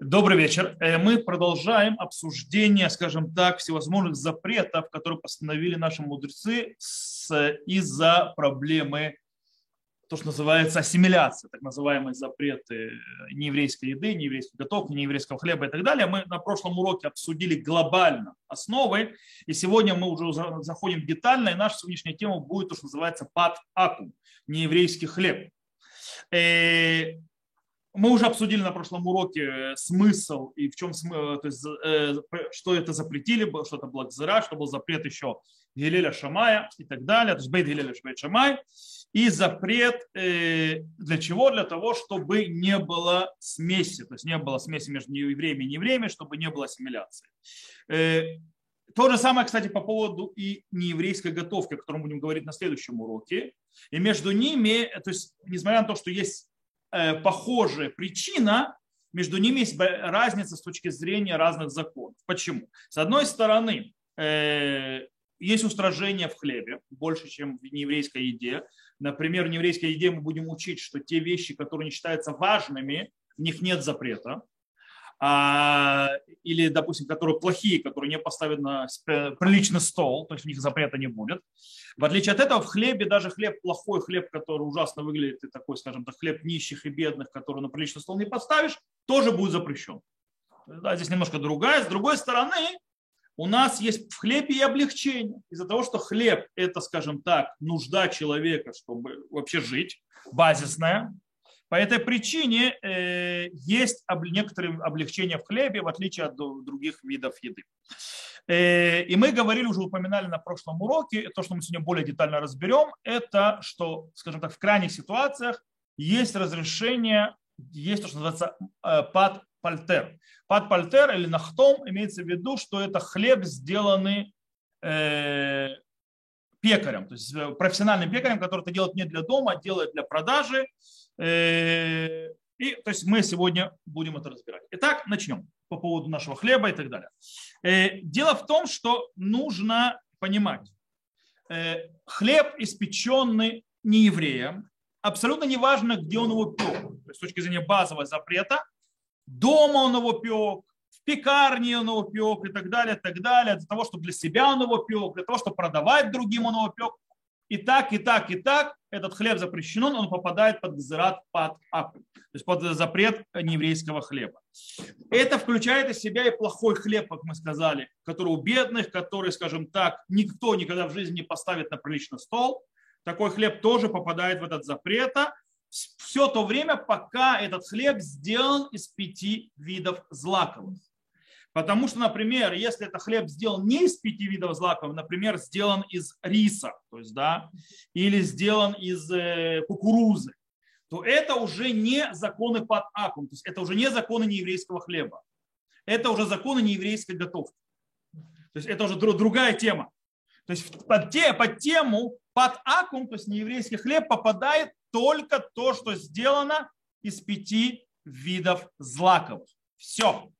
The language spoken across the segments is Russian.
Добрый вечер. Э, мы продолжаем обсуждение, скажем так, всевозможных запретов, которые постановили наши мудрецы из-за проблемы, то, что называется ассимиляция, так называемые запреты нееврейской еды, нееврейской готовки, нееврейского хлеба и так далее. Мы на прошлом уроке обсудили глобально основы, и сегодня мы уже заходим детально, и наша сегодняшняя тема будет то, что называется пад акум, нееврейский хлеб. Э, мы уже обсудили на прошлом уроке э, смысл и в чем смысл, то есть, э, что это запретили, что это Блакзера, что был запрет еще Гилеля Шамая и так далее, то есть Бейт Гилеля Бейт Шамай, и запрет э, для чего? Для того, чтобы не было смеси, то есть не было смеси между евреями и неевреями, чтобы не было ассимиляции. То же самое, кстати, по поводу и нееврейской готовки, о которой мы будем говорить на следующем уроке. И между ними, то есть, несмотря на то, что есть Э, похожая причина, между ними есть разница с точки зрения разных законов. Почему? С одной стороны, э, есть устражение в хлебе, больше, чем в нееврейской еде. Например, в нееврейской еде мы будем учить, что те вещи, которые не считаются важными, в них нет запрета. А, или, допустим, которые плохие, которые не поставят на приличный стол, то есть у них запрета не будет. В отличие от этого, в хлебе, даже хлеб плохой, хлеб, который ужасно выглядит, и такой, скажем так, хлеб нищих и бедных, который на приличный стол не поставишь, тоже будет запрещен. Да, здесь немножко другая. С другой стороны, у нас есть в хлебе и облегчение. Из-за того, что хлеб – это, скажем так, нужда человека, чтобы вообще жить, базисная, по этой причине э, есть некоторые облегчения в хлебе, в отличие от других видов еды. Э, и мы говорили, уже упоминали на прошлом уроке, то, что мы сегодня более детально разберем, это, что, скажем так, в крайних ситуациях есть разрешение, есть то, что называется э, пад пальтер. Пад пальтер или нахтом имеется в виду, что это хлеб, сделанный пекарем, то есть профессиональным пекарем, который это делает не для дома, а делает для продажи, и, то есть мы сегодня будем это разбирать. Итак, начнем по поводу нашего хлеба и так далее. Э, дело в том, что нужно понимать, э, хлеб, испеченный не евреем, абсолютно неважно, где он его пек, то есть с точки зрения базового запрета, дома он его пек, в пекарне он его пек и так далее, и так далее, для того, чтобы для себя он его пек, для того, чтобы продавать другим он его пек, и так, и так, и так этот хлеб запрещен, он попадает под гзерат под акм, то есть под запрет нееврейского хлеба. Это включает из себя и плохой хлеб, как мы сказали, который у бедных, который, скажем так, никто никогда в жизни не поставит на приличный стол. Такой хлеб тоже попадает в этот запрет. Все то время, пока этот хлеб сделан из пяти видов злаковых. Потому что, например, если это хлеб сделан не из пяти видов злаков, например, сделан из риса, то есть, да, или сделан из э, кукурузы, то это уже не законы под акум, то есть это уже не законы нееврейского хлеба. Это уже законы нееврейской готовки. То есть это уже другая тема. То есть под, те, под тему под акум, то есть нееврейский хлеб, попадает только то, что сделано из пяти видов злаковых. Все.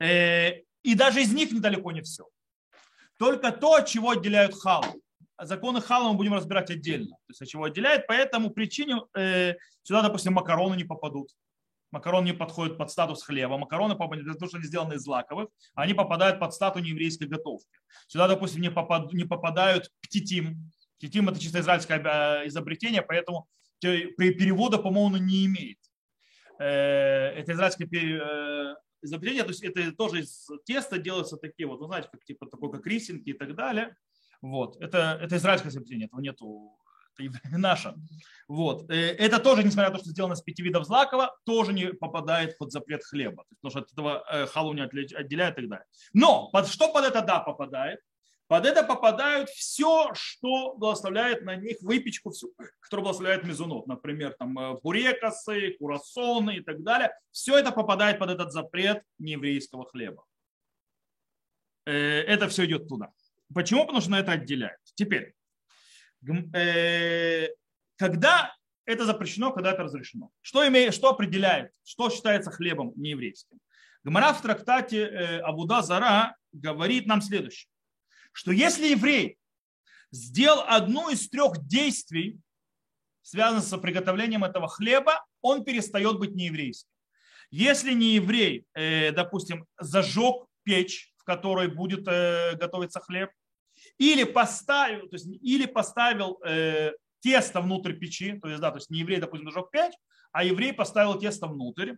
Э, и даже из них недалеко не все. Только то, от чего отделяют халу. Законы хала мы будем разбирать отдельно. То есть от чего отделяет. По этому причине э, сюда, допустим, макароны не попадут. Макароны не подходят под статус хлеба. Макароны, потому что они сделаны из злаковых, они попадают под статус нееврейской готовки. Сюда, допустим, не, попад, не попадают птитим. Птитим – это чисто израильское э, изобретение, поэтому перевода, по-моему, не имеет. Это израильское изобретения, то есть это тоже из теста делаются такие вот, вы знаете, как типа такой как рисинки и так далее. Вот. Это, это израильское изобретение, этого нету это наше. Вот. Э, это тоже, несмотря на то, что сделано из пяти видов злакова, тоже не попадает под запрет хлеба. Потому что от этого э, халу не отделяет и так далее. Но под что под это да попадает? Под это попадают все, что благословляет на них выпечку, всю, которая благословляет мезунот. Например, там э, бурекосы, курасоны и так далее. Все это попадает под этот запрет нееврейского хлеба. Э, это все идет туда. Почему? Потому что на это отделяют. Теперь, э, когда это запрещено, когда это разрешено. Что, имеет, что определяет, что считается хлебом нееврейским? Гмара в трактате Абуда Зара говорит нам следующее что если еврей сделал одно из трех действий, связанных с приготовлением этого хлеба, он перестает быть нееврейским. Если не еврей, э, допустим, зажег печь, в которой будет э, готовиться хлеб, или поставил, то есть, или поставил э, тесто внутрь печи, то есть, да, то есть не еврей, допустим, зажег печь, а еврей поставил тесто внутрь,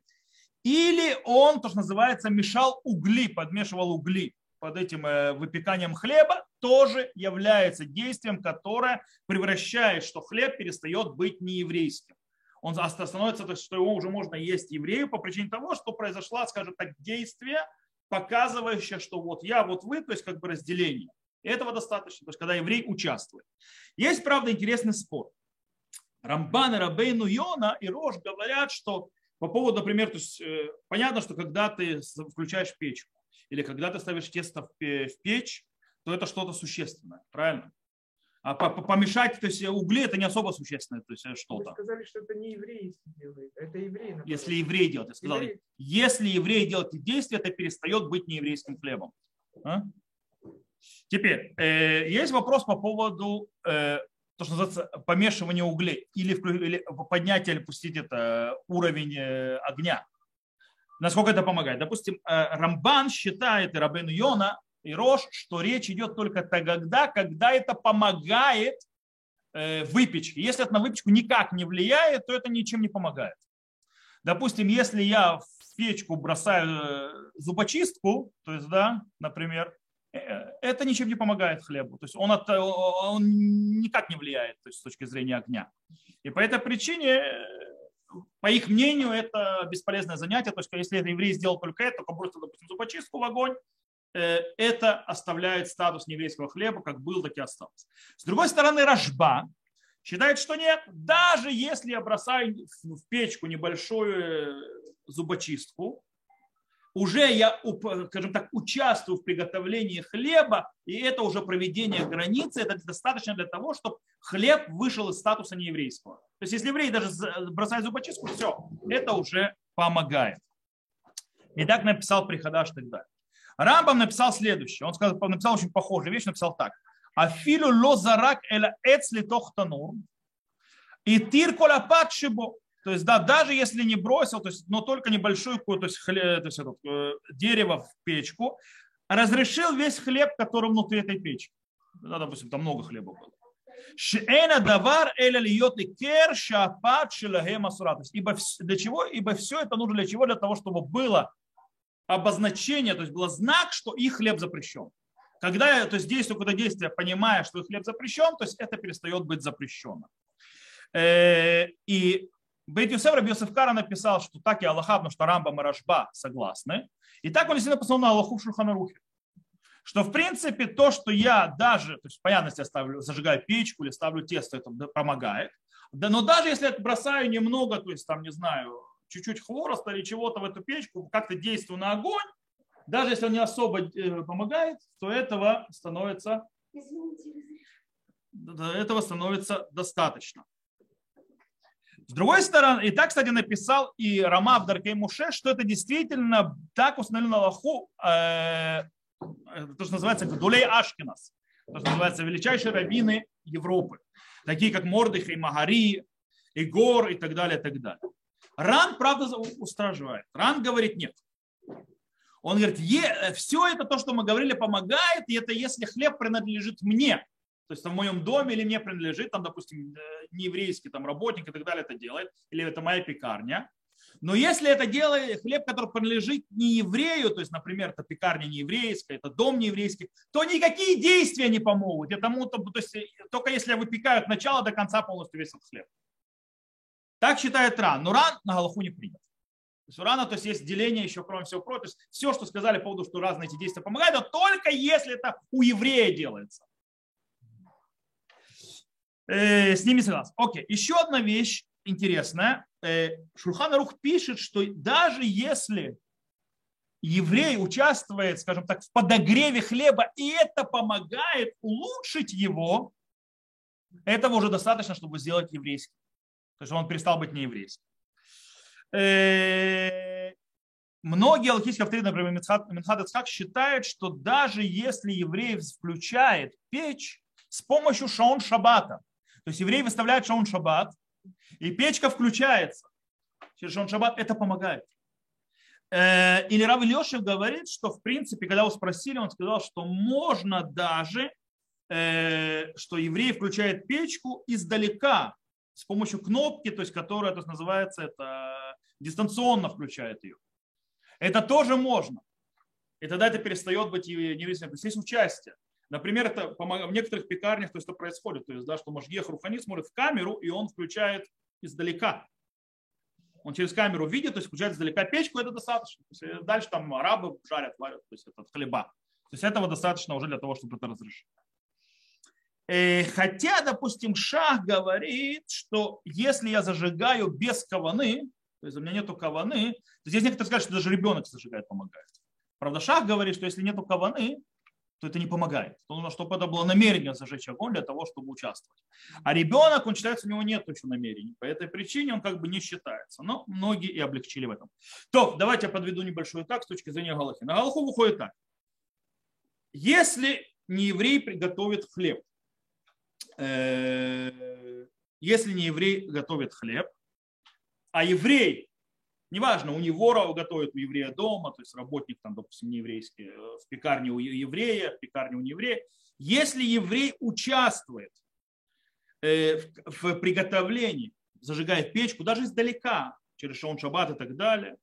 или он, то, что называется, мешал угли, подмешивал угли под этим выпеканием хлеба, тоже является действием, которое превращает, что хлеб перестает быть нееврейским он становится, то что его уже можно есть еврею по причине того, что произошло, скажем так, действие, показывающее, что вот я, вот вы, то есть как бы разделение. Этого достаточно, то есть когда еврей участвует. Есть, правда, интересный спор. Рамбан и Рабейну Йона и Рош говорят, что по поводу, например, то есть, э, понятно, что когда ты включаешь печку или когда ты ставишь тесто в печь, то это что-то существенное, правильно? А помешать, то есть угли это не особо существенное то есть э, что-то. Вы сказали, что это не евреи делают, это евреи. Например. Если еврей делает, я сказал, еврей. если еврей делает действие, это перестает быть нееврейским хлебом. А? Теперь, э, есть вопрос по поводу э, то, что называется помешивания углей или, или поднятие или пустить это уровень э, огня. Насколько это помогает? Допустим, э, Рамбан считает, и Рабен Йона и Рош, что речь идет только тогда, когда это помогает э, выпечке. Если это на выпечку никак не влияет, то это ничем не помогает. Допустим, если я в печку бросаю э, зубочистку, то есть, да, например, это ничем не помогает хлебу. То есть он, от, он никак не влияет то есть, с точки зрения огня. И по этой причине, по их мнению, это бесполезное занятие. То есть если еврей сделал только это, то бросил, допустим, зубочистку в огонь, Э, это оставляет статус нееврейского хлеба, как был, так и остался. С другой стороны, Рожба считает, что нет, даже если я бросаю в печку небольшую э, зубочистку, уже я, скажем так, участвую в приготовлении хлеба, и это уже проведение границы, это достаточно для того, чтобы хлеб вышел из статуса нееврейского. То есть если еврей даже бросает зубочистку, все, это уже помогает. И так написал Приходаш тогда. Рамбам написал следующее. Он сказал, написал очень похожую вещь, написал так. Афилу лозарак эла эцли тохтанур. И тир колапат шибо. То есть, да, даже если не бросил, то есть, но только небольшую то есть, хлеб, то есть этот, э, дерево в печку, разрешил весь хлеб, который внутри этой печки. Да, допустим, там много хлеба было. Шеэна давар и кер шапат Ибо для чего? Ибо все это нужно для чего? Для того, чтобы было обозначение, то есть был знак, что их хлеб запрещен. Когда то есть, действую какое-то действие, понимая, что их хлеб запрещен, то есть это перестает быть запрещенным. Э, и Бейт Юсеф Раби Кара написал, что так и Аллаха, потому что Рамбам и Рашба согласны. И так он действительно написал на Аллаху в Шуханарухе. Что в принципе то, что я даже, то есть понятно, если я ставлю, зажигаю печку или ставлю тесто, это помогает. Да, но даже если я бросаю немного, то есть там, не знаю, чуть-чуть хвороста или чего-то в эту печку, как-то действую на огонь, даже если он не особо э, помогает, то этого становится, этого становится достаточно. С другой стороны, и так, кстати, написал и Рама в Даркей Муше, что это действительно так установлено Аллаху, э, то, что называется Гдулей Ашкинас, то, что называется величайшие раввины Европы, такие как Мордыхай, Магари, Игор и так далее, и так далее. Ран, правда, устраживает. Ран говорит нет. Он говорит, все это то, что мы говорили, помогает, и это если хлеб принадлежит мне, то есть в моем доме или мне принадлежит, там, допустим, э, не еврейский там, работник и так далее это делает, или это моя пекарня. Но если это делает хлеб, который принадлежит не еврею, то есть, например, это пекарня не еврейская, это дом не еврейский, то никакие действия не помогут. Этому, то, то есть, только если я выпекаю от начала до конца полностью весь этот хлеб. Так считает Ран. Но Ран на Галаху не принят. То есть у Рана то есть, есть деление еще, кроме всего прочего. Все, что сказали по поводу, что разные эти действия помогают, но только если это у еврея делается. Э, с ними согласен. Окей, еще одна вещь интересная. Э, Шурхан Рух пишет, что даже если еврей участвует, скажем так, в подогреве хлеба, и это помогает улучшить его, этого уже достаточно, чтобы сделать еврейским. То есть он перестал быть нееврейским. Э, многие алхийские авторы, например, Минхат Ицхак, считают, что даже если еврей включает печь с помощью шаун шабата, то есть еврей выставляет шаун шабат, и печка включается через шаун шабат, это помогает. Э, Или Рав Ильешев говорит, что в принципе, когда его спросили, он сказал, что можно даже, э, что еврей включает печку издалека с помощью кнопки, то есть которая, то есть, называется, это дистанционно включает ее. Это тоже можно. И тогда это перестает быть нееврейским. То есть есть участие. Например, это в некоторых пекарнях то есть, это происходит. То есть, да, что Машгех Рухани смотрит в камеру, и он включает издалека. Он через камеру видит, то есть включает издалека печку, это достаточно. То есть, дальше там арабы жарят, варят, то есть это хлеба. То есть этого достаточно уже для того, чтобы это разрешить. Э, хотя, допустим, Шах говорит, что если я зажигаю без каваны, то есть у меня нету каваны, то здесь некоторые скажут, что даже ребенок зажигает, помогает. Правда, Шах говорит, что если нету каваны, то это не помогает. То нужно, чтобы это было намерение зажечь огонь для того, чтобы участвовать. А ребенок, он считается, у него нет еще намерений. По этой причине он как бы не считается. Но многие и облегчили в этом. То, давайте я подведу небольшой так с точки зрения Галахи. На Галаху выходит так. Если не еврей приготовит хлеб, э, если не еврей готовит хлеб, а еврей Неважно, у него готовят у еврея дома, то есть работник, там, допустим, не еврейский, э, в пекарне у еврея, в пекарне у нееврея. Если еврей участвует э, в приготовлении, зажигает печку, даже издалека, через шаун шаббат и так далее,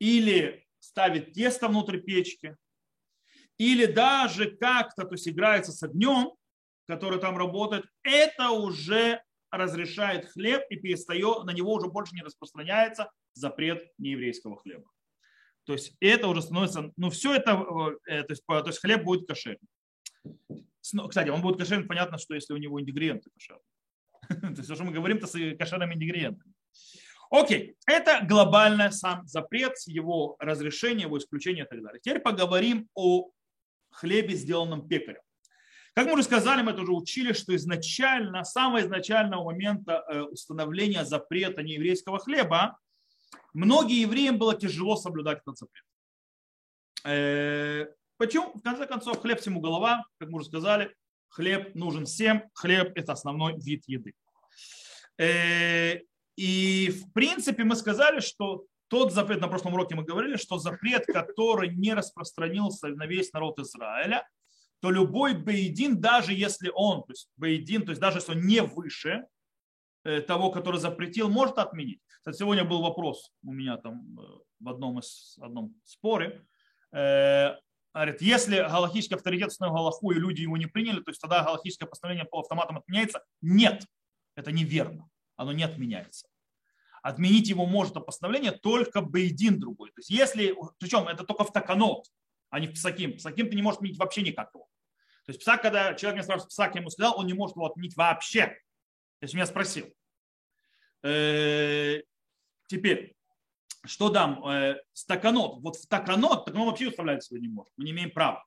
или ставит тесто внутрь печки, или даже как-то то есть играется с огнем, который там работает, это уже разрешает хлеб и перестает, на него уже больше не распространяется запрет нееврейского хлеба. То есть это уже становится, ну все это, э, то есть, то есть хлеб будет кошерным. Кстати, он будет кошерным, понятно, что если у него ингредиенты кошерные. То есть, что мы говорим, то с кошерными ингредиентами. Окей, это глобально сам запрет, его разрешение, его исключение и так далее. Теперь поговорим о хлебе, сделанном пекарем. Как мы уже сказали, мы это уже учили, что изначально, с самого изначального момента э, установления запрета нееврейского хлеба, многим евреям было тяжело соблюдать этот запрет. Э, почему? В конце концов, хлеб всему голова, как мы уже сказали, хлеб нужен всем, хлеб – это основной вид еды. Э, и в принципе мы сказали, что тот запрет, на прошлом уроке мы говорили, что запрет, который не распространился на весь народ Израиля, то любой бейдин, даже если он, то есть бейдин, то есть даже если он не выше э, того, который запретил, может отменить. Кстати, сегодня был вопрос у меня там э, в одном из одном споре. Э, говорит, если галактический авторитет установил галаху, и люди его не приняли, то есть тогда галактическое постановление по автоматам отменяется? Нет, это неверно. Оно не отменяется. Отменить его может постановление только бейдин другой. То есть если, причем это только в таканот, а не в псаким. Псаким ты не можешь отменить вообще никак его. То есть псак, когда человек мне спрашивает, псак ему сказал, он не может его отменить вообще. То есть меня спросил. Теперь, что дам? Э, стаканот. Вот в таканот, так он вообще уставлять его не может. Мы не имеем права.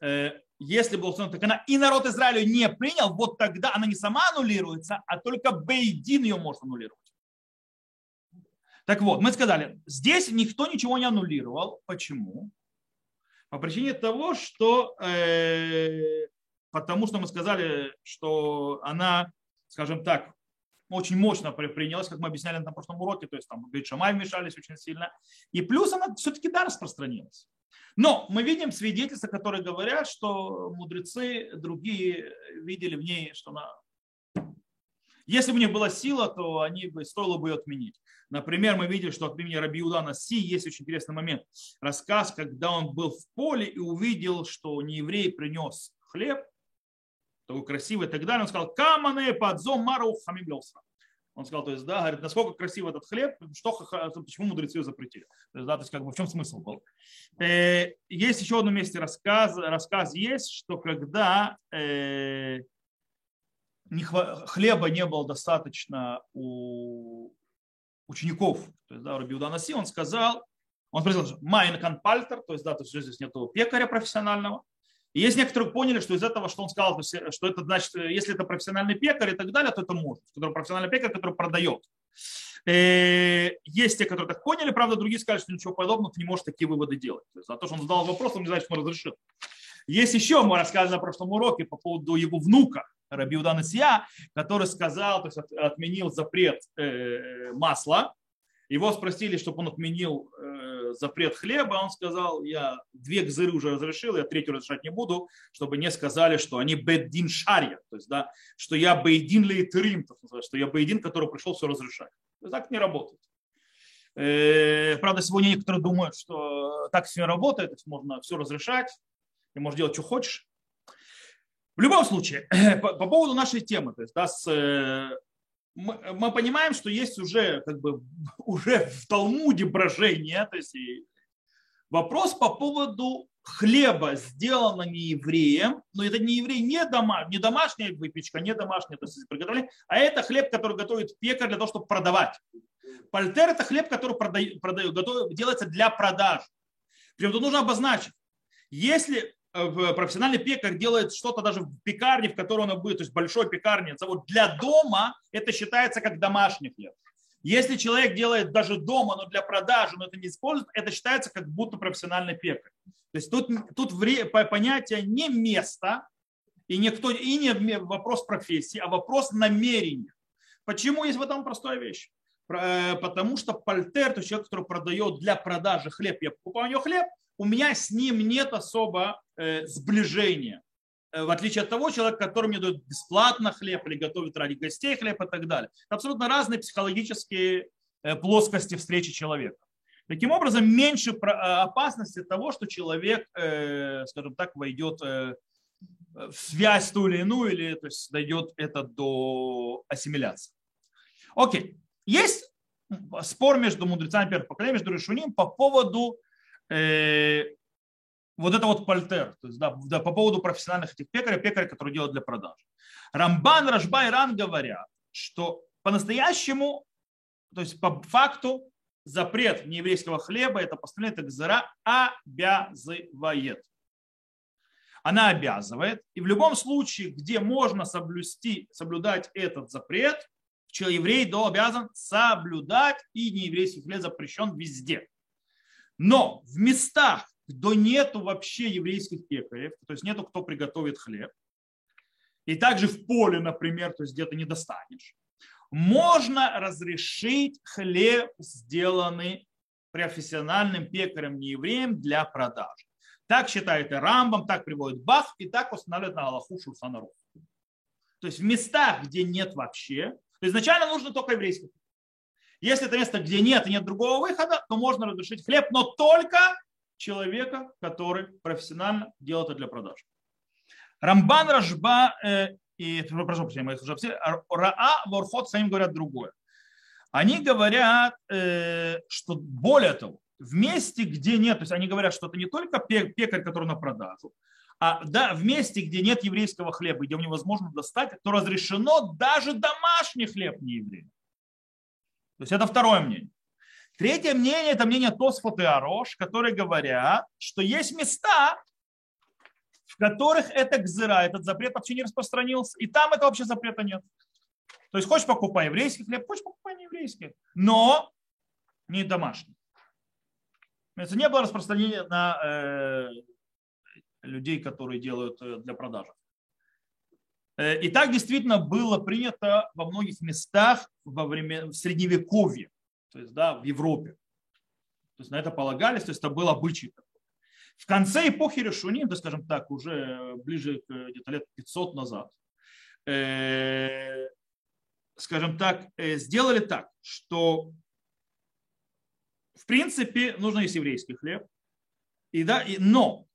Э, если был установлен такана, и народ Израиля не принял, вот тогда она не сама аннулируется, а только Бейдин ее может аннулировать. Так вот, мы сказали, здесь никто ничего не аннулировал. Почему? По причине того, что э, потому что мы сказали, что она, скажем так, очень мощно принялась, как мы объясняли на прошлом уроке, то есть там говорит, Шамай вмешались очень сильно. И плюс она все-таки да, распространилась. Но мы видим свидетельства, которые говорят, что мудрецы другие видели в ней, что она если бы у них была сила, то они бы, стоило бы ее отменить. Например, мы видели, что от имени Раби Удана Си есть очень интересный момент. Рассказ, когда он был в поле и увидел, что нееврей принес хлеб, такой красивый и так далее. Он сказал, камане подзом мару хамим Он сказал, то есть, да, говорит, насколько красив этот хлеб, что, почему мудрецы его запретили. То есть, да, то есть, как бы в чем смысл был. Э, есть еще в одном месте рассказ, рассказ есть, что когда э, не, хлеба не было достаточно у учеников, то есть, да, Рабиуда Наси, он сказал, он спросил, Майн Канпальтер, то есть, да, то есть здесь нет пекаря профессионального, и есть некоторые поняли, что из этого, что он сказал, что это значит, если это профессиональный пекарь и так далее, то это может. Который профессиональный пекарь, который продает. Э, есть те, которые так поняли, правда, другие сказали, что ничего подобного, ты не можешь такие выводы делать. То за то, что он задал вопрос, он не знает, что он разрешил. Есть еще, мы рассказывали на прошлом уроке по поводу его внука, Рабиудана Сия, который сказал, то есть отменил запрет э, масла. Его спросили, чтобы он отменил э, э, запрет хлеба, он сказал, я две гзыры уже разрешил, я третью разрешать не буду, чтобы не сказали, что они беддин шарья, то есть, да, что я бейдин лейтерим, что я бейдин, который пришел все разрешать. Так не работает. Э, правда, сегодня некоторые думают, что так все работает, можно все разрешать, и можешь делать, что хочешь. В любом случае, по, по поводу нашей темы, то есть, да, с, э, мы, мы понимаем, что есть уже, как бы, уже в Талмуде брожение, то есть вопрос по поводу хлеба, сделано не евреем, но это не еврей, не, дома, не домашняя выпечка, не домашняя то есть, приготовление, а это хлеб, который готовит пекарь для того, чтобы продавать. Пальтер – это хлеб, который продает, продает, готов, делается для продажи. Причем тут нужно обозначить, если профессиональный пекарь делает что-то даже в пекарне, в которой он будет, то есть большой пекарне, вот для дома это считается как домашний хлеб. Если человек делает даже дома, но для продажи, но это не использует, это считается как будто профессиональный пекарь. То есть тут, тут понятие не место и, никто, и не вопрос профессии, а вопрос намерения. Почему есть в этом простая вещь? Э, потому что пальтер, то есть человек, который продает для продажи хлеб, я покупаю у него хлеб, у меня с ним нет особо э, сближения. Э, в отличие от того человека, который мне дает бесплатно хлеб или готовит ради гостей хлеб и так далее. Это абсолютно разные психологические плоскости встречи человека. Таким образом, меньше опасности того, что человек, скажем так, войдет в связь ту или иную, или то есть дойдет это до ассимиляции. Окей. Есть спор между мудрецами первого поколения, между Решуним по поводу э, вот это вот пальтер, то есть, да, да, по поводу профессиональных этих пекарей, пекарей, которые делают для продажи. Рамбан, Рашба и Ран говорят, что по-настоящему, то есть по факту, запрет нееврейского хлеба, это постановление Такзара обязывает. Она обязывает, и в любом случае, где можно соблюсти, соблюдать этот запрет, еврей до обязан соблюдать, и нееврейский хлеб запрещен везде. Но в местах, где нету вообще еврейских пекарей, то есть нету кто приготовит хлеб, и также в поле, например, то есть где-то не достанешь, можно разрешить хлеб, сделанный профессиональным пекарем неевреем для продажи. Так считает и Рамбам, так приводит Бах, и так устанавливает на Аллаху Шурсанару. То есть в местах, где нет вообще, изначально нужно только еврейский если это место, где нет и нет другого выхода, то можно разрешить хлеб, но только человека, который профессионально делает это для продажи. Рамбан, Рашба э, и, прошу прощения, их уже все, Раа, Ворхот сами говорят другое. Они говорят, э, что более того, в месте, где нет, то есть они говорят, что это не только пекарь, который на продажу, а да, в месте, где нет еврейского хлеба, где невозможно достать, то разрешено даже домашний хлеб не евреям. То есть это второе мнение. Третье мнение – это мнение Тосфот и Арош, которые говорят, что есть места, в которых это гзыра, этот запрет вообще не распространился, и там этого вообще запрета нет. То есть хочешь покупай еврейский хлеб, хочешь покупай не еврейский, но не домашний. Это не было распространения на э, людей, которые делают э, для продажи. Э, и так действительно было принято во многих местах во время в средневековье, то есть да, в Европе. То есть на это полагались, то есть это был обычай. В конце эпохи Решуним, да скажем так, уже ближе к где-то лет 500 назад, э, скажем так, э, сделали так, что в принципе нужно есть еврейский хлеб, и, да, и, но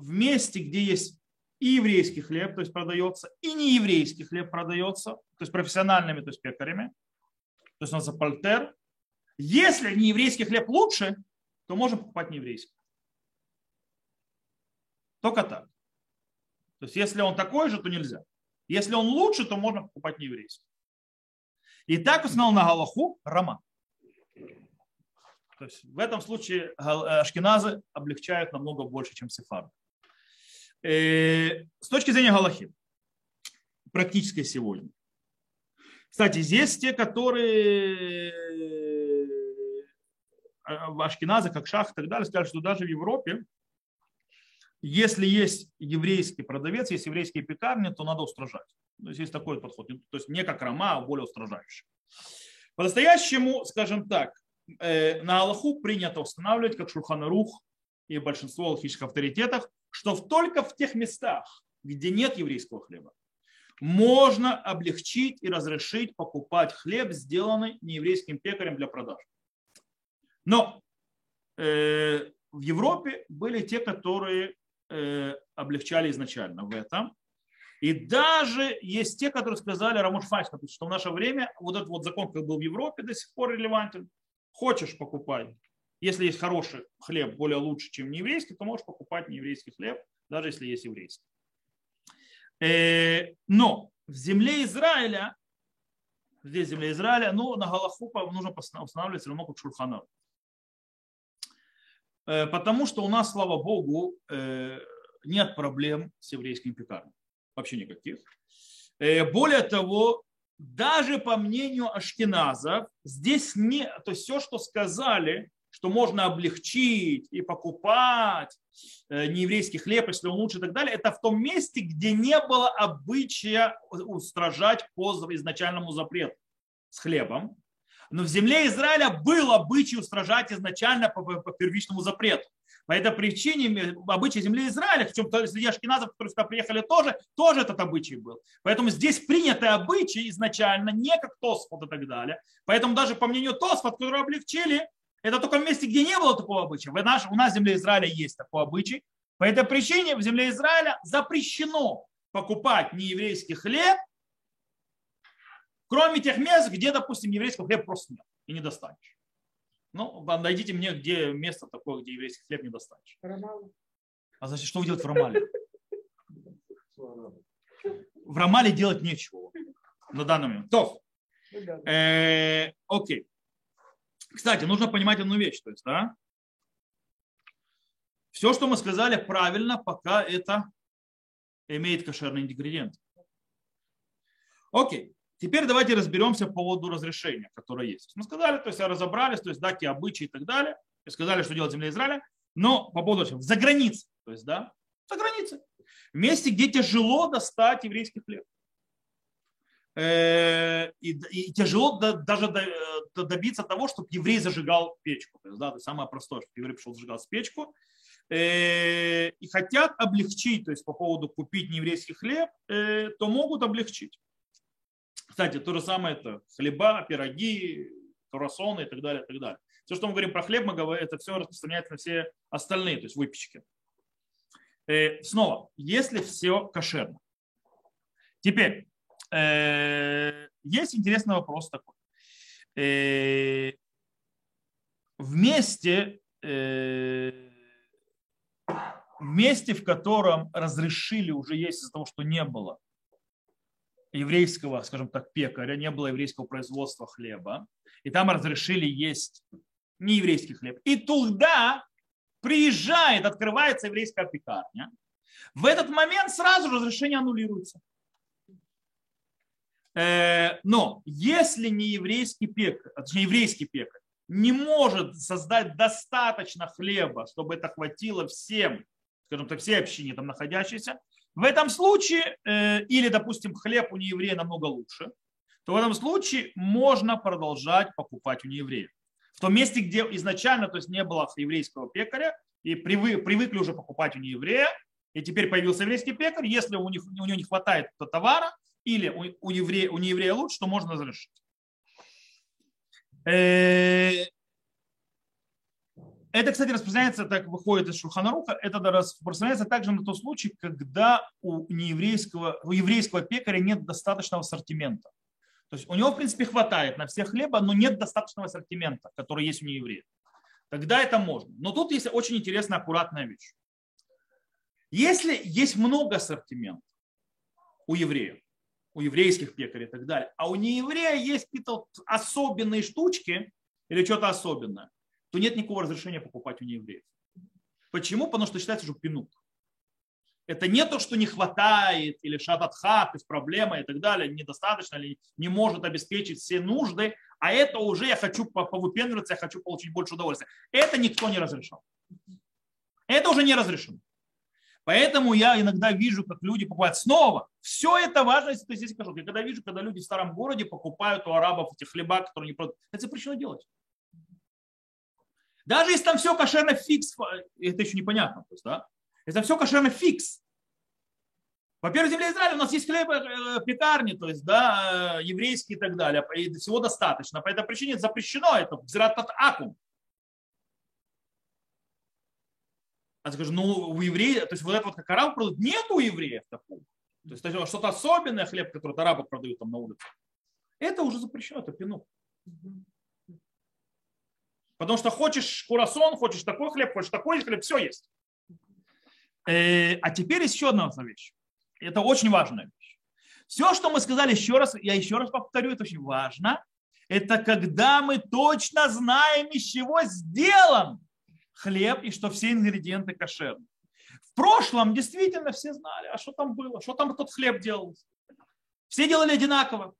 в месте, где есть и еврейский хлеб, то есть продается, и нееврейский хлеб продается, то есть профессиональными, то есть пекарями. То есть у нас за пальтер. Если нееврейский хлеб лучше, то можем покупать нееврейский. Только так. То есть если он такой же, то нельзя. Если он лучше, то можно покупать нееврейский. И так узнал на Галаху Рама. То есть в этом случае ашкеназы облегчают намного больше, чем сефарды. Э, с точки зрения Галахи, практической сегодня. Кстати, здесь те, которые э, в Ашкеназа, как Шах и так далее, сказали, что даже в Европе, если есть еврейский продавец, есть еврейские пекарни, то надо устражать. То есть есть такой подход. То есть не как Рома, а более устражающий. По-настоящему, скажем так, э, на Аллаху принято устанавливать, как Шурханарух и большинство аллахических авторитетов, что только в тех местах, где нет еврейского хлеба, можно облегчить и разрешить покупать хлеб, сделанный нееврейским пекарем для продажи. Но э, в Европе были те, которые э, облегчали изначально в этом. И даже есть те, которые сказали, Рамуш Файс, что в наше время вот этот вот закон, как был в Европе, до сих пор релевантен. Хочешь, покупай. Если есть хороший хлеб, более лучше, чем нееврейский, то можешь покупать нееврейский хлеб, даже если есть еврейский. Э, но в земле Израиля, здесь земля Израиля, ну, на Галаху нужно устанавливать все равно как Шурханов. Э, потому что у нас, слава Богу, э, нет проблем с еврейским пекарнем. Вообще никаких. Более того, даже по мнению ашкеназов, здесь не, то есть все, что сказали, что можно облегчить и покупать э, нееврейский хлеб, если он лучше и так далее, это в том месте, где не было обычая устражать по изначальному запрету с хлебом. Но в земле Израиля был обычай устражать изначально по, первичному запрету. По этой причине обычай земли Израиля, в чем среди ашкеназов, которые сюда приехали тоже, тоже этот обычай был. Поэтому здесь принятый обычай изначально, не как Тосфот и так далее. Поэтому даже по мнению Тосфот, которые облегчили, это только в месте, где не было такого обычая. В наш, у нас в земле Израиля есть такой обычай. По этой причине в земле Израиля запрещено покупать нееврейский хлеб, кроме тех мест, где, допустим, еврейского хлеба просто нет и не достанешь. Ну, найдите мне, где место такое, где еврейский хлеб не достанешь. А значит, что вы делаете в Рамале? В Рамале делать нечего на данный момент. То, Ну э, окей. Кстати, нужно понимать одну вещь. То есть, да, все, что мы сказали, правильно, пока это имеет кошерный ингредиент. Окей. Теперь давайте разберемся по поводу разрешения, которое есть. Мы сказали, то есть разобрались, то есть да, те обычаи и так далее, и сказали, что делать земле Израиля, но по поводу за границей, то есть да, за границей, в месте, где тяжело достать еврейский хлеб. Э, и, и тяжело даже э, добиться того, чтобы еврей зажигал печку. То есть, да, это самое простое, чтобы еврей пришел зажигал печку. Э, и хотят облегчить, то есть по поводу купить нееврейский хлеб, то могут облегчить. Кстати, то же самое это хлеба, пироги, турасоны и так далее, и так далее. Все, что мы говорим про хлеб, мы говорим, это все распространяется на все остальные, то есть выпечки. Снова, если все кошерно. Теперь, есть интересный вопрос такой. Э, вместе, э, вместе, в котором разрешили уже есть из-за того, что не было еврейского, скажем так, пекаря, не было еврейского производства хлеба, и там разрешили есть нееврейский хлеб. И туда приезжает, открывается еврейская пекарня. В этот момент сразу разрешение аннулируется. Э, но если не еврейский пекарь, а точнее еврейский пекарь, не может создать достаточно хлеба, чтобы это хватило всем, скажем так, всей общине там находящейся, в этом случае, э, или, допустим, хлеб у нееврея намного лучше, то в этом случае можно продолжать покупать у нееврея. В том месте, где изначально то есть не было еврейского пекаря, и привыкли уже покупать у нееврея, и теперь появился еврейский пекарь, если у, них, у него не хватает товара, или у, у, еврея, у нееврея лучше, то можно разрешить. Э, это, кстати, распространяется, так выходит из Шуханаруха, это распространяется также на тот случай, когда у, нееврейского, у еврейского пекаря нет достаточного ассортимента. То есть у него, в принципе, хватает на все хлеба, но нет достаточного ассортимента, который есть у нееврея. Тогда это можно. Но тут есть очень интересная, аккуратная вещь. Если есть много ассортимента у евреев, у еврейских пекарей и так далее, а у нееврея есть какие-то особенные штучки или что-то особенное, то нет никакого разрешения покупать у неевреев. Почему? Потому что считается, что пинут. Это не то, что не хватает, или шататха, то есть проблема и так далее, недостаточно, или не может обеспечить все нужды, а это уже я хочу повыпендриваться, я хочу получить больше удовольствия. Это никто не разрешал. Это уже не разрешено. Поэтому я иногда вижу, как люди покупают снова. Все это важно, если ты здесь скажу. Я когда вижу, когда люди в старом городе покупают у арабов эти хлеба, которые не продают. Это запрещено делать. Даже если там все кошерно фикс, это еще непонятно. То есть, да? Если там все кошерно фикс. Во-первых, в земле Израиля у нас есть хлеб, э, пекарни, то есть, да, э, еврейские и так далее. И всего достаточно. По этой причине запрещено это. Взират акум. А скажу, ну, у евреев, то есть вот это вот как араб продают, нет у евреев такого. То есть что-то особенное хлеб, который арабы продают там на улице. Это уже запрещено, это пину. Потому что хочешь курасон, хочешь такой хлеб, хочешь такой хлеб, все есть. Э, а теперь еще одна вещь. Это очень важная вещь. Все, что мы сказали еще раз, я еще раз повторю, это очень важно. Это когда мы точно знаем, из чего сделан хлеб и что все ингредиенты кошерные. В прошлом действительно все знали, а что там было, что там тот хлеб делал. Все делали одинаково.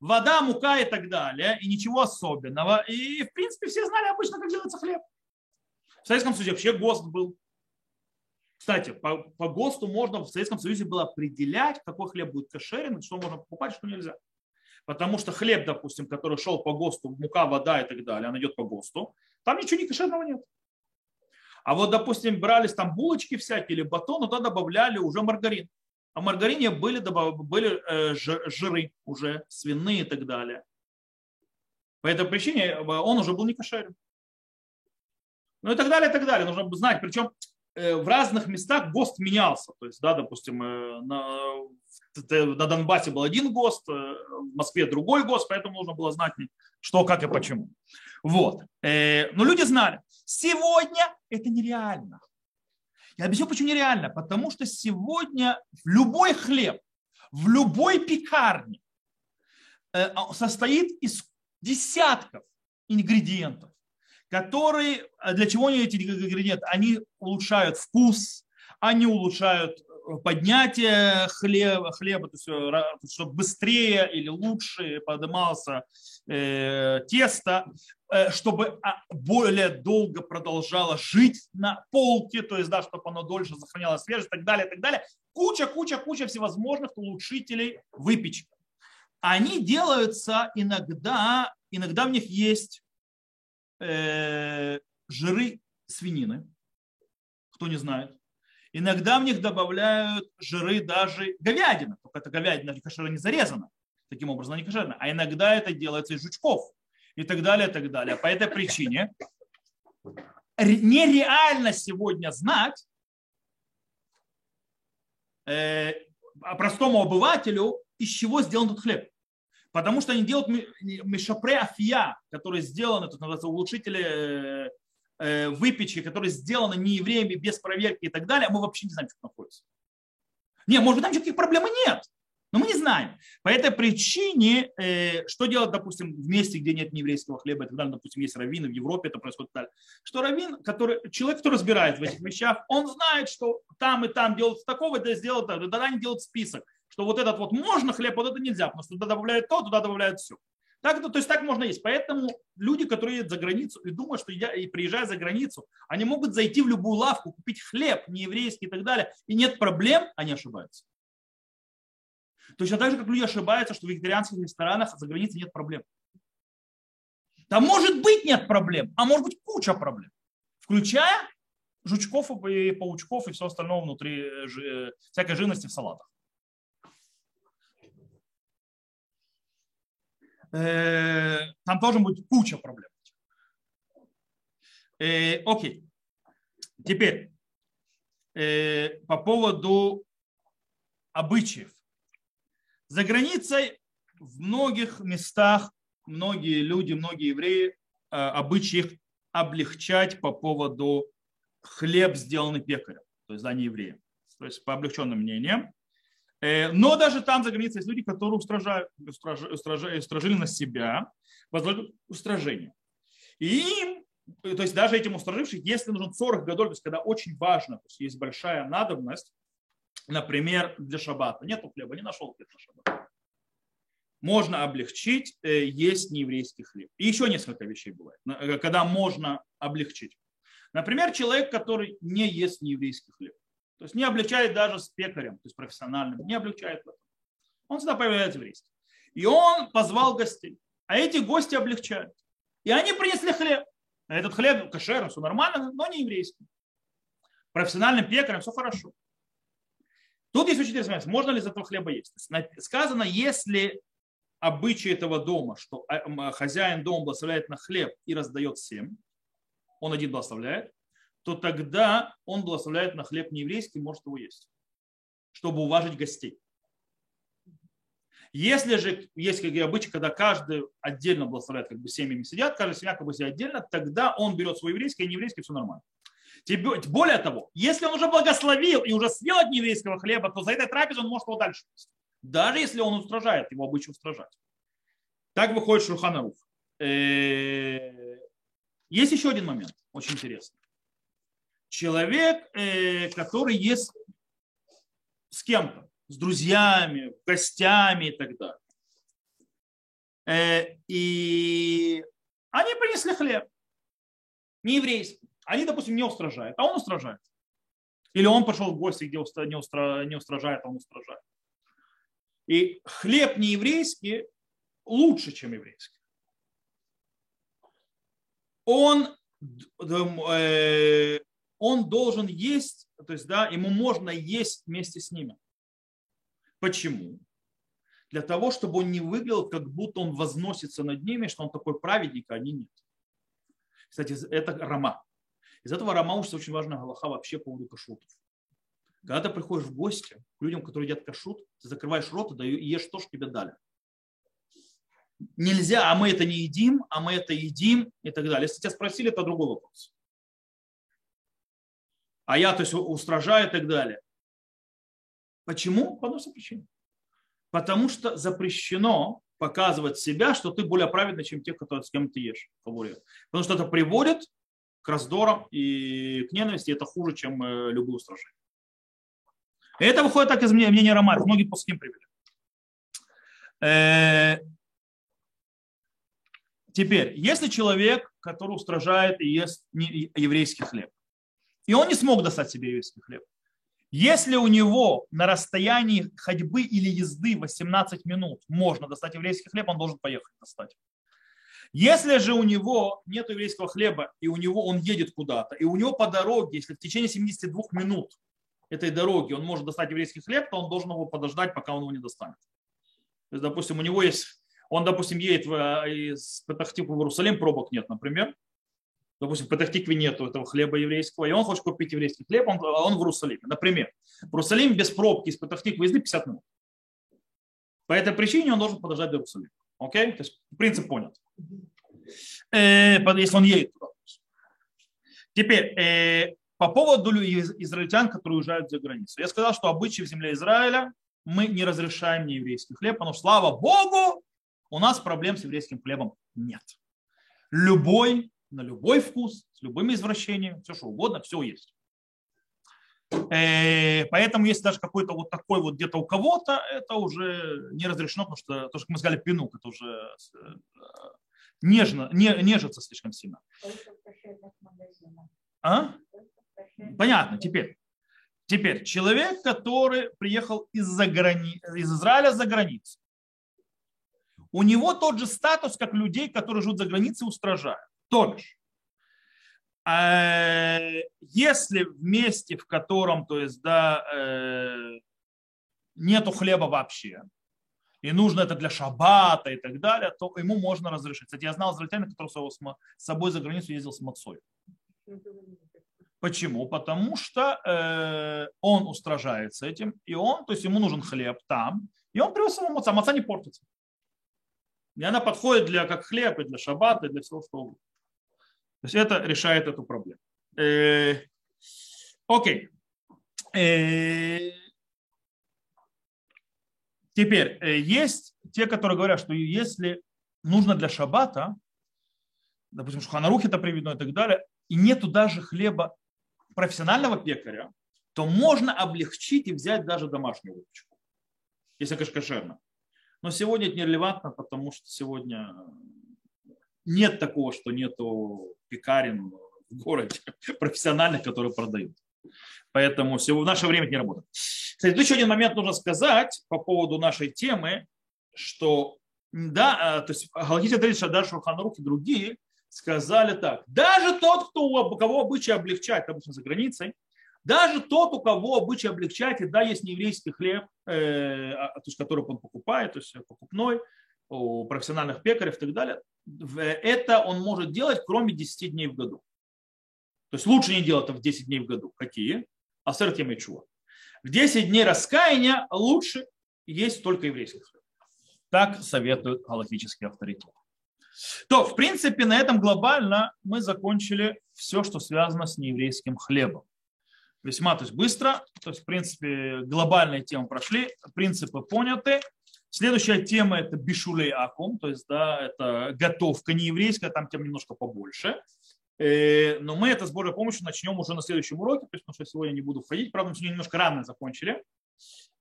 Вода, мука и так далее, и ничего особенного. И, в принципе, все знали обычно, как делается хлеб. В Советском Союзе вообще ГОСТ был. Кстати, по, по ГОСТу можно в Советском Союзе было определять, какой хлеб будет кошерен, что можно покупать, что нельзя. Потому что хлеб, допустим, который шел по ГОСТу, мука, вода и так далее, он идет по ГОСТу, там ничего не кошерного нет. А вот, допустим, брались там булочки всякие или батон, туда добавляли уже маргарин. А в маргарине были, были э, жиры уже, свиные и так далее. По этой причине э, он уже был не кошерен. Ну и так далее, и так далее. Нужно знать. Причем в разных местах ГОСТ менялся. То есть, да, допустим, на, на Донбассе был один ГОСТ, в Москве другой ГОСТ, поэтому нужно было знать, что, как и почему. Вот. Но люди знали. Сегодня это нереально. Я объясню, почему нереально. Потому что сегодня в любой хлеб, в любой пекарне э, а, состоит из десятков ингредиентов, которые, э, для чего они эти ингредиенты? Они улучшают вкус, они улучшают поднятие хлеба, хлеба то есть, чтобы быстрее или лучше поднимался э, тесто, э, чтобы а, более долго продолжало жить на полке, то есть, да, чтобы оно дольше сохраняло свежесть и так далее, и так далее. Куча, куча, куча всевозможных улучшителей выпечки. Они делаются иногда, иногда в них есть э, жиры свинины, кто не знает. Иногда в них добавляют жиры даже говядины, только это говядина кошерно не зарезана, таким образом не кошерна. А иногда это делается из жучков и так далее, и так далее. По этой причине нереально сегодня знать э, простому обывателю, из чего сделан этот хлеб. Потому что они делают мишапре афия, которые сделаны, тут называется улучшители э, Э, выпечки, которые сделаны не евреями, без проверки и так далее, а мы вообще не знаем, что находится. Не, может быть, там никаких проблем нет. Но мы не знаем. По этой причине, э, что делать, допустим, в месте, где нет еврейского хлеба, и так далее, допустим, есть раввины, в Европе это происходит так, что раввин, который, человек, который разбирает в этих вещах, он знает, что там и там делают такого, да сделают так, тогда они делают список, что вот этот вот можно хлеб, вот это нельзя, потому что туда добавляют то, туда добавляют все. Так, то есть так можно есть. Поэтому люди, которые едут за границу и думают, что я, и приезжая за границу, они могут зайти в любую лавку, купить хлеб, не еврейский и так далее, и нет проблем, они ошибаются. Точно так же, как люди ошибаются, что в вегетарианских ресторанах за границей нет проблем. Там может быть нет проблем, а может быть куча проблем, включая жучков и паучков и все остальное внутри э, всякой живности в салатах. Там тоже будет куча проблем. Э, окей. Теперь э, по поводу обычаев. За границей в многих местах многие люди, многие евреи обычаи облегчать по поводу хлеб, сделанный пекарем, то есть за не евреем. То есть по облегченным мнениям. Э, но даже там за границей есть люди, которые устражают, устражали, устражили на себя, возложили устражение. И им, то есть даже этим устражившим, если нужен 40 годов, то есть когда очень важно, то есть есть большая надобность, например, для шаббата, нету хлеба, не нашел хлеб на шаббат. Можно облегчить э, есть нееврейский хлеб. И еще несколько вещей бывает, э, когда можно облегчить. Например, человек, который не ест нееврейский хлеб. То есть не облегчает даже с пекарем, то есть профессиональным, не этом. Он всегда появляется в риске. И он позвал гостей. А эти гости облегчают. И они принесли хлеб. Этот хлеб кошерный, все нормально, но не еврейский. Профессиональным пекарем все хорошо. Тут есть очень интересный момент. Можно ли из этого хлеба есть? Сказано, если обычай этого дома, что а, хозяин дома благословляет на хлеб и раздает всем, он один благословляет, то тогда он благословляет на хлеб нееврейский, может его есть, чтобы уважить гостей. Если же есть как обычай, когда каждый отдельно благословляет, как бы семьями сидят, каждая семья как бы сидит отдельно, тогда он берет свой еврейский, а нееврейский, все нормально. Более того, если он уже благословил и уже съел от нееврейского хлеба, то за этой трапезой он может его дальше есть. Даже если он устражает, его обычай устражать. Так выходит Шурханарух. Э, есть еще один момент, очень интересный. Человек, э, который есть с кем-то, с друзьями, гостями и так далее. Э, и они принесли хлеб, не еврейский. Они, допустим, не устражают, а он устражает. Или он пошел в гости, где не, устра, не устражает, а он устражает. И хлеб не еврейский лучше, чем еврейский. Он, э, он должен есть, то есть, да, ему можно есть вместе с ними. Почему? Для того, чтобы он не выглядел, как будто он возносится над ними, что он такой праведник, а они нет. Кстати, это рама. Из этого рама учится очень важная галаха вообще по поводу кашрутов. Когда ты приходишь в гости к людям, которые едят кашрут, ты закрываешь рот и ешь то, что тебе дали. Нельзя, а мы это не едим, а мы это едим и так далее. Если тебя спросили, это другой вопрос. А я, то есть, устражаю и так далее. Почему? По одной причине. Потому что запрещено показывать себя, что ты более праведный, чем те, которые, с кем ты ешь. Потому что это приводит к раздорам и к ненависти. Это хуже, чем э, любые устражения. И это выходит так из мнения Романа. Многие по ним привели. Э, теперь, если человек, который устражает и ест еврейский хлеб, и он не смог достать себе еврейский хлеб, если у него на расстоянии ходьбы или езды 18 минут можно достать еврейский хлеб, он должен поехать достать. Если же у него нет еврейского хлеба, и у него он едет куда-то, и у него по дороге, если в течение 72 минут этой дороги он может достать еврейский хлеб, то он должен его подождать, пока он его не достанет. То есть, допустим, у него есть, он, допустим, едет из Петахтиква в Иерусалим, пробок нет, например, допустим, в Петахтикве нету этого хлеба еврейского, и он хочет купить еврейский хлеб, он, он в Иерусалиме. Например, в Иерусалим без пробки из Петахтиквы езды 50 минут. По этой причине он должен подождать до Иерусалима. Окей? То есть принцип понят. Э, если он едет туда. Теперь, э, по поводу израильтян, которые уезжают за границу. Я сказал, что обычаи в земле Израиля мы не разрешаем нееврейский хлеб, потому что, слава Богу, у нас проблем с еврейским хлебом нет. Любой на любой вкус, с любыми извращениями, все что угодно, все есть. Э, поэтому если даже какой-то вот такой вот где-то у кого-то, это уже не разрешено, потому что то, что мы сказали, пинук, это уже э, нежно, не, нежится слишком сильно. А? Понятно, теперь. Теперь, человек, который приехал из-за грани... из Израиля за границу, у него тот же статус, как людей, которые живут за границей, устражают. То бишь, э, если в месте, в котором, то есть, да, э, нету хлеба вообще, и нужно это для шабата и так далее, то ему можно разрешить. Кстати, я знал израильтянина, который с собой за границу ездил с мацой. Почему? Потому что э, он устражается этим, и он, то есть ему нужен хлеб там, и он привез ему маца, маца не портится. И она подходит для как хлеб, и для шабата, и для всего, что угодно. То есть это решает эту проблему. Э, окей. Э, теперь, э, есть те, которые говорят, что если нужно для шабата, допустим, шуханарухи это приведено и так далее, и нету даже хлеба профессионального пекаря, то можно облегчить и взять даже домашнюю выпечку, если, конечно, кошерно. Но сегодня это нерелевантно, потому что сегодня нет такого, что нету пекарен в городе профессиональных, которые продают. Поэтому в наше время это не работает. Кстати, еще один момент нужно сказать по поводу нашей темы, что да, а, то есть Галахите Трид, Шадар, Шурханарух и другие сказали так. Даже тот, кто, у кого обычай облегчать, обычно за границей, даже тот, у кого обычай облегчать, и да, есть нееврейский хлеб, э, а, то есть, который он покупает, то есть покупной, у профессиональных пекарей и так далее, это он может делать кроме 10 дней в году. То есть лучше не делать это в 10 дней в году. Какие? Асер Кемечуа. В 10 дней раскаяния лучше есть только еврейский хлеб. Так советуют галактические авторитеты. То, в принципе, на этом глобально мы закончили все, что связано с нееврейским хлебом. Весьма то есть быстро, то есть, в принципе, глобальные темы прошли, принципы поняты. Следующая тема это бишулей акум, то есть, да, это готовка нееврейская, там тем немножко побольше. Э, но мы это с Божьей помощью начнем уже на следующем уроке, потому что сегодня не буду входить. Правда, мы сегодня немножко рано закончили.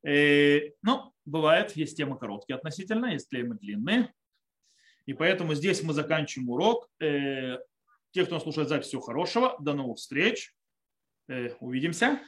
Э, но бывает, есть темы короткие относительно, есть темы длинные. И поэтому здесь мы заканчиваем урок. Э, те, кто слушает запись, всего хорошего. До новых встреч. Увидимся.